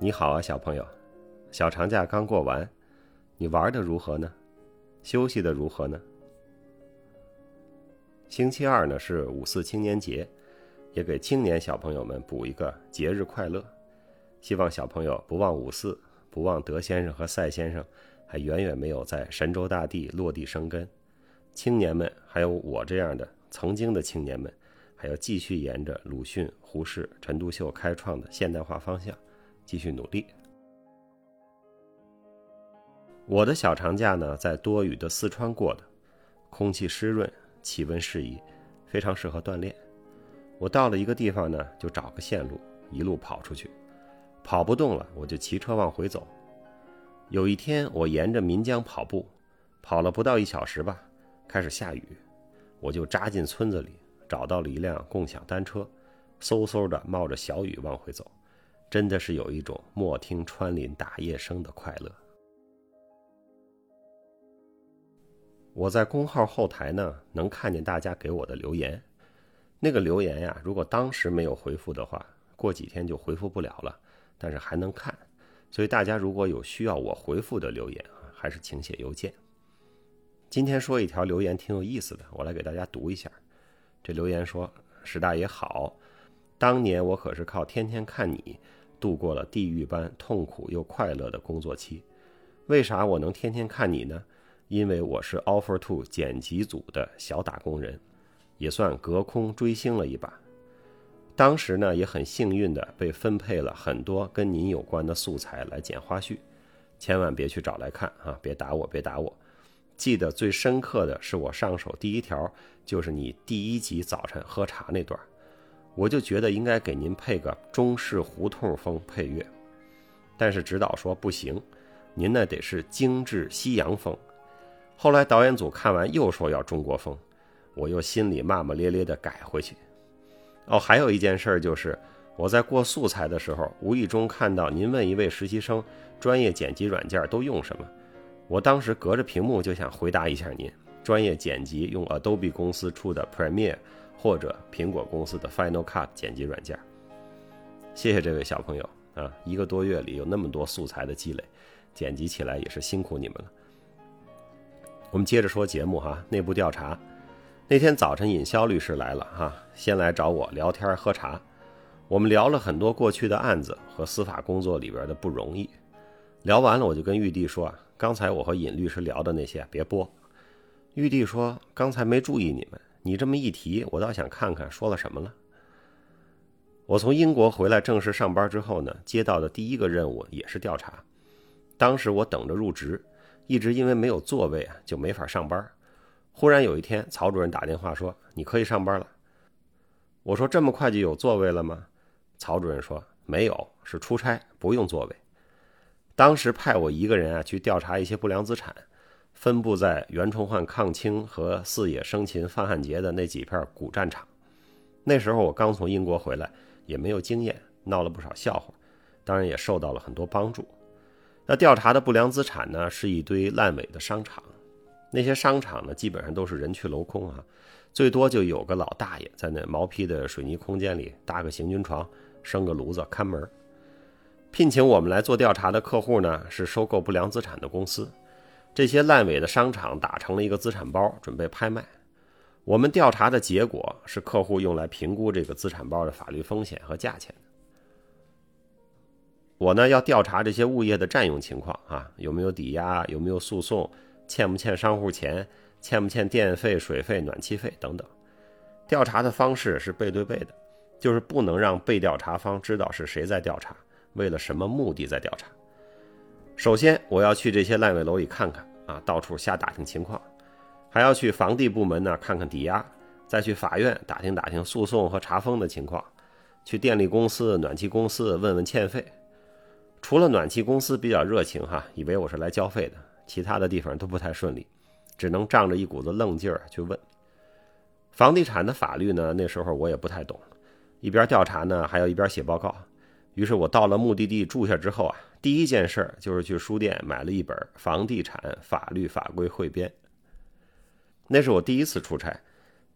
你好啊，小朋友，小长假刚过完，你玩的如何呢？休息的如何呢？星期二呢是五四青年节，也给青年小朋友们补一个节日快乐。希望小朋友不忘五四，不忘德先生和赛先生，还远远没有在神州大地落地生根。青年们，还有我这样的曾经的青年们，还要继续沿着鲁迅、胡适、陈独秀开创的现代化方向。继续努力。我的小长假呢，在多雨的四川过的，空气湿润，气温适宜，非常适合锻炼。我到了一个地方呢，就找个线路，一路跑出去。跑不动了，我就骑车往回走。有一天，我沿着岷江跑步，跑了不到一小时吧，开始下雨，我就扎进村子里，找到了一辆共享单车，嗖嗖的冒着小雨往回走。真的是有一种莫听穿林打叶声的快乐。我在公号后台呢，能看见大家给我的留言。那个留言呀，如果当时没有回复的话，过几天就回复不了了。但是还能看，所以大家如果有需要我回复的留言啊，还是请写邮件。今天说一条留言挺有意思的，我来给大家读一下。这留言说：“石大爷好，当年我可是靠天天看你。”度过了地狱般痛苦又快乐的工作期，为啥我能天天看你呢？因为我是 Offer to 剪辑组的小打工人，也算隔空追星了一把。当时呢，也很幸运的被分配了很多跟您有关的素材来剪花絮，千万别去找来看啊！别打我，别打我。记得最深刻的是我上手第一条，就是你第一集早晨喝茶那段。我就觉得应该给您配个中式胡同风配乐，但是指导说不行，您那得是精致西洋风。后来导演组看完又说要中国风，我又心里骂骂咧咧的改回去。哦，还有一件事就是我在过素材的时候，无意中看到您问一位实习生专业剪辑软件都用什么，我当时隔着屏幕就想回答一下您，专业剪辑用 Adobe 公司出的 Premiere。或者苹果公司的 Final Cut 剪辑软件。谢谢这位小朋友啊，一个多月里有那么多素材的积累，剪辑起来也是辛苦你们了。我们接着说节目哈，内部调查。那天早晨尹潇律师来了哈，先来找我聊天喝茶，我们聊了很多过去的案子和司法工作里边的不容易。聊完了，我就跟玉帝说啊，刚才我和尹律师聊的那些别播。玉帝说，刚才没注意你们。你这么一提，我倒想看看说了什么了。我从英国回来正式上班之后呢，接到的第一个任务也是调查。当时我等着入职，一直因为没有座位啊，就没法上班。忽然有一天，曹主任打电话说：“你可以上班了。”我说：“这么快就有座位了吗？”曹主任说：“没有，是出差，不用座位。”当时派我一个人啊去调查一些不良资产。分布在袁崇焕抗清和四野生擒范汉杰的那几片古战场。那时候我刚从英国回来，也没有经验，闹了不少笑话，当然也受到了很多帮助。那调查的不良资产呢，是一堆烂尾的商场。那些商场呢，基本上都是人去楼空啊，最多就有个老大爷在那毛坯的水泥空间里搭个行军床，生个炉子看门。聘请我们来做调查的客户呢，是收购不良资产的公司。这些烂尾的商场打成了一个资产包，准备拍卖。我们调查的结果是，客户用来评估这个资产包的法律风险和价钱。我呢要调查这些物业的占用情况啊，有没有抵押，有没有诉讼，欠不欠商户钱，欠不欠电费、水费、暖气费等等。调查的方式是背对背的，就是不能让被调查方知道是谁在调查，为了什么目的在调查。首先，我要去这些烂尾楼里看看啊，到处瞎打听情况，还要去房地部门呢看看抵押，再去法院打听打听诉讼和查封的情况，去电力公司、暖气公司问问欠费。除了暖气公司比较热情哈，以为我是来交费的，其他的地方都不太顺利，只能仗着一股子愣劲儿去问。房地产的法律呢，那时候我也不太懂，一边调查呢，还要一边写报告。于是我到了目的地住下之后啊。第一件事就是去书店买了一本《房地产法律法规汇编》。那是我第一次出差，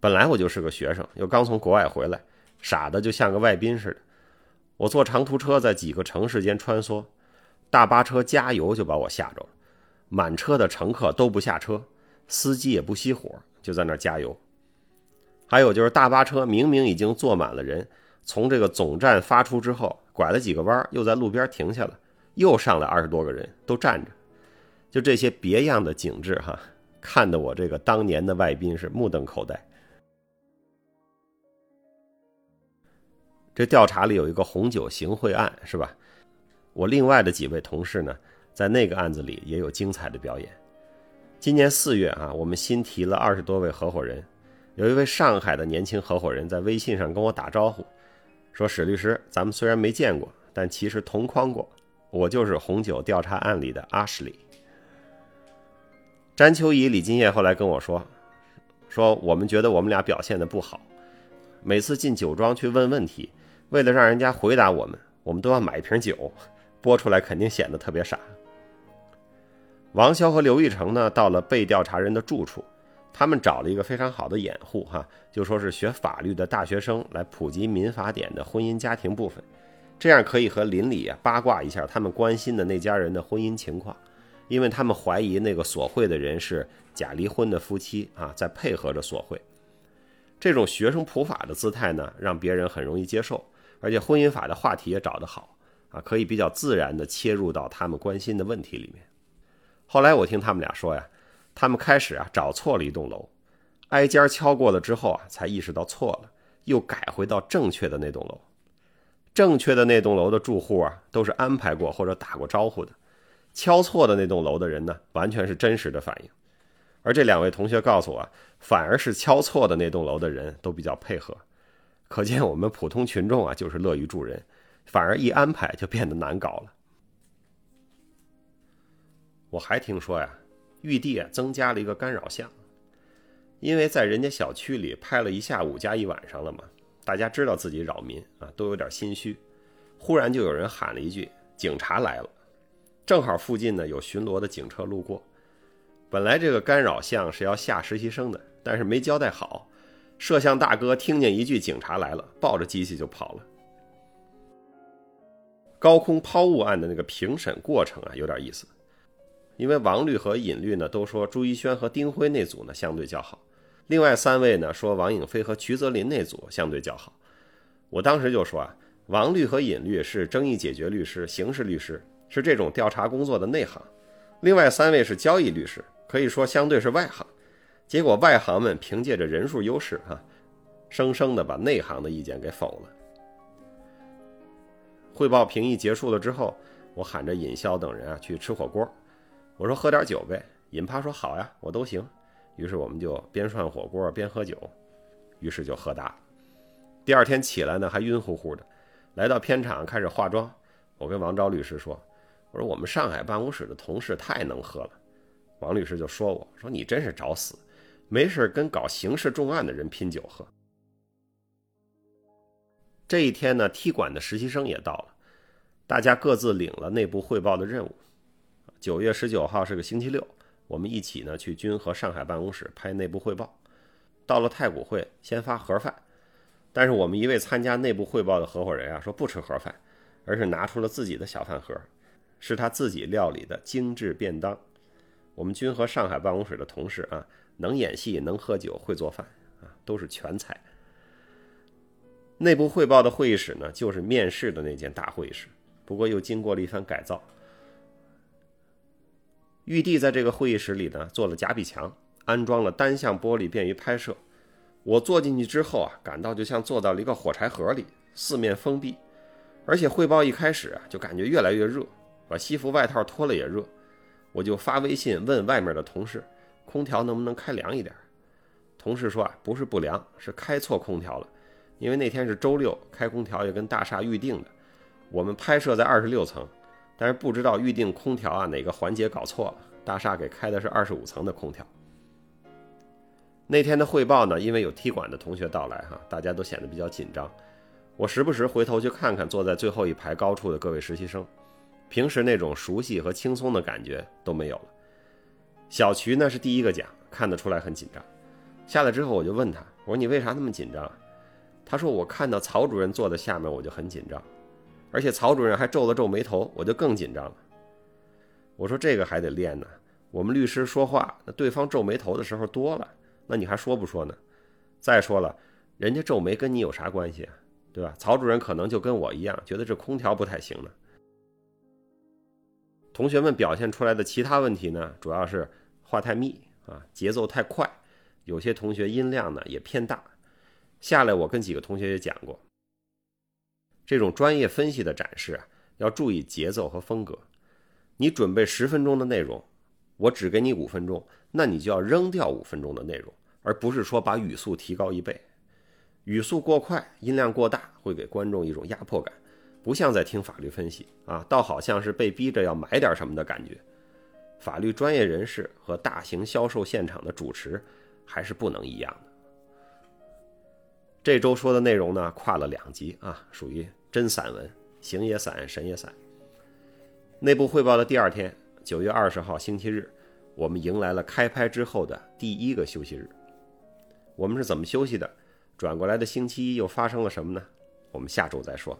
本来我就是个学生，又刚从国外回来，傻的就像个外宾似的。我坐长途车在几个城市间穿梭，大巴车加油就把我吓着了，满车的乘客都不下车，司机也不熄火，就在那加油。还有就是大巴车明明已经坐满了人，从这个总站发出之后，拐了几个弯，又在路边停下了，又上来二十多个人，都站着。就这些别样的景致，哈，看得我这个当年的外宾是目瞪口呆。这调查里有一个红酒行贿案，是吧？我另外的几位同事呢，在那个案子里也有精彩的表演。今年四月啊，我们新提了二十多位合伙人，有一位上海的年轻合伙人在微信上跟我打招呼，说：“史律师，咱们虽然没见过，但其实同框过。我就是红酒调查案里的阿什里。”詹秋怡、李金叶后来跟我说：“说我们觉得我们俩表现的不好，每次进酒庄去问问题。”为了让人家回答我们，我们都要买一瓶酒，播出来肯定显得特别傻。王潇和刘玉成呢，到了被调查人的住处，他们找了一个非常好的掩护，哈，就说是学法律的大学生来普及民法典的婚姻家庭部分，这样可以和邻里啊八卦一下他们关心的那家人的婚姻情况，因为他们怀疑那个索贿的人是假离婚的夫妻啊，在配合着索贿。这种学生普法的姿态呢，让别人很容易接受。而且婚姻法的话题也找得好啊，可以比较自然地切入到他们关心的问题里面。后来我听他们俩说呀，他们开始啊找错了一栋楼，挨家敲过了之后啊，才意识到错了，又改回到正确的那栋楼。正确的那栋楼的住户啊，都是安排过或者打过招呼的；敲错的那栋楼的人呢，完全是真实的反应。而这两位同学告诉我，反而是敲错的那栋楼的人都比较配合。可见我们普通群众啊，就是乐于助人，反而一安排就变得难搞了。我还听说呀，玉帝啊增加了一个干扰项，因为在人家小区里拍了一下午加一晚上了嘛，大家知道自己扰民啊，都有点心虚。忽然就有人喊了一句：“警察来了！”正好附近呢有巡逻的警车路过。本来这个干扰项是要吓实习生的，但是没交代好。摄像大哥听见一句“警察来了”，抱着机器就跑了。高空抛物案的那个评审过程啊，有点意思。因为王律和尹律呢都说朱一轩和丁辉那组呢相对较好，另外三位呢说王颖飞和瞿泽林那组相对较好。我当时就说啊，王律和尹律是争议解决律师、刑事律师，是这种调查工作的内行；另外三位是交易律师，可以说相对是外行。结果外行们凭借着人数优势，啊，生生的把内行的意见给否了。汇报评议结束了之后，我喊着尹潇等人啊去吃火锅。我说喝点酒呗，尹趴说好呀，我都行。于是我们就边涮火锅边喝酒，于是就喝大了。第二天起来呢还晕乎乎的，来到片场开始化妆。我跟王昭律师说：“我说我们上海办公室的同事太能喝了。”王律师就说：“我说你真是找死。”没事跟搞刑事重案的人拼酒喝。这一天呢，踢馆的实习生也到了，大家各自领了内部汇报的任务。九月十九号是个星期六，我们一起呢去君和上海办公室拍内部汇报。到了太古汇，先发盒饭，但是我们一位参加内部汇报的合伙人啊说不吃盒饭，而是拿出了自己的小饭盒，是他自己料理的精致便当。我们君和上海办公室的同事啊。能演戏，能喝酒，会做饭啊，都是全才。内部汇报的会议室呢，就是面试的那间大会议室，不过又经过了一番改造。玉帝在这个会议室里呢，做了假壁墙，安装了单向玻璃，便于拍摄。我坐进去之后啊，感到就像坐到了一个火柴盒里，四面封闭，而且汇报一开始啊，就感觉越来越热，把西服外套脱了也热，我就发微信问外面的同事。空调能不能开凉一点？同事说啊，不是不凉，是开错空调了。因为那天是周六，开空调也跟大厦预定的。我们拍摄在二十六层，但是不知道预定空调啊哪个环节搞错了，大厦给开的是二十五层的空调。那天的汇报呢，因为有踢馆的同学到来哈，大家都显得比较紧张。我时不时回头去看看坐在最后一排高处的各位实习生，平时那种熟悉和轻松的感觉都没有了。小瞿呢是第一个讲，看得出来很紧张。下来之后我就问他，我说你为啥那么紧张？他说我看到曹主任坐在下面我就很紧张。而且曹主任还皱了皱眉头，我就更紧张了。我说这个还得练呢。我们律师说话，那对方皱眉头的时候多了，那你还说不说呢？再说了，人家皱眉跟你有啥关系啊？对吧？曹主任可能就跟我一样，觉得这空调不太行呢。同学们表现出来的其他问题呢，主要是话太密啊，节奏太快，有些同学音量呢也偏大。下来我跟几个同学也讲过，这种专业分析的展示啊，要注意节奏和风格。你准备十分钟的内容，我只给你五分钟，那你就要扔掉五分钟的内容，而不是说把语速提高一倍。语速过快，音量过大，会给观众一种压迫感，不像在听法律分析啊，倒好像是被逼着要买点什么的感觉。法律专业人士和大型销售现场的主持还是不能一样的。这周说的内容呢，跨了两集啊，属于真散文，形也散，神也散。内部汇报的第二天，九月二十号星期日，我们迎来了开拍之后的第一个休息日。我们是怎么休息的？转过来的星期一又发生了什么呢？我们下周再说。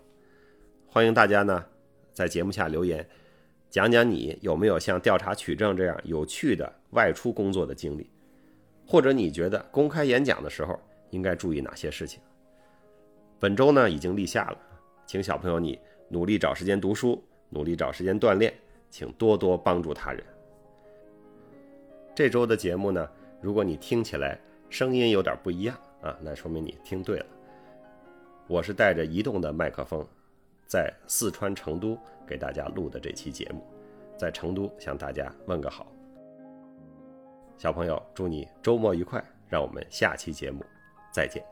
欢迎大家呢在节目下留言，讲讲你有没有像调查取证这样有趣的外出工作的经历，或者你觉得公开演讲的时候应该注意哪些事情。本周呢已经立夏了，请小朋友你努力找时间读书。努力找时间锻炼，请多多帮助他人。这周的节目呢，如果你听起来声音有点不一样啊，那说明你听对了。我是带着移动的麦克风，在四川成都给大家录的这期节目，在成都向大家问个好。小朋友，祝你周末愉快，让我们下期节目再见。